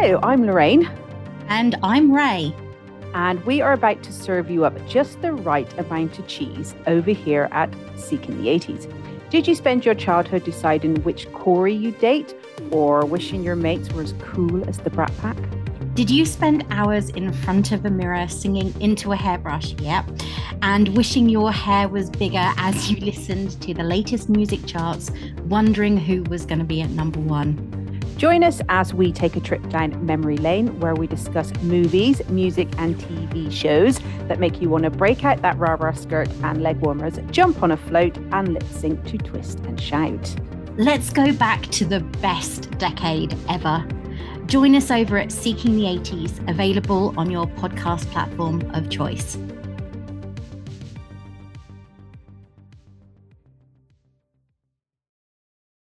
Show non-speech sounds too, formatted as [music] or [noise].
Hello, I'm Lorraine. And I'm Raye. And we are about to serve you up just the right amount of cheese over here at Seeking the 80s. Did you spend your childhood deciding which Corey you date or wishing your mates were as cool as the Brat Pack? Did you spend hours in front of a mirror singing into a hairbrush? Yep. And wishing your hair was bigger as you [laughs] listened to the latest music charts, wondering who was going to be at number one? Join us as we take a trip down memory lane where we discuss movies, music, and TV shows that make you want to break out that rah rah skirt and leg warmers, jump on a float, and lip sync to Twist and Shout. Let's go back to the best decade ever. Join us over at Seeking the 80s, available on your podcast platform of choice.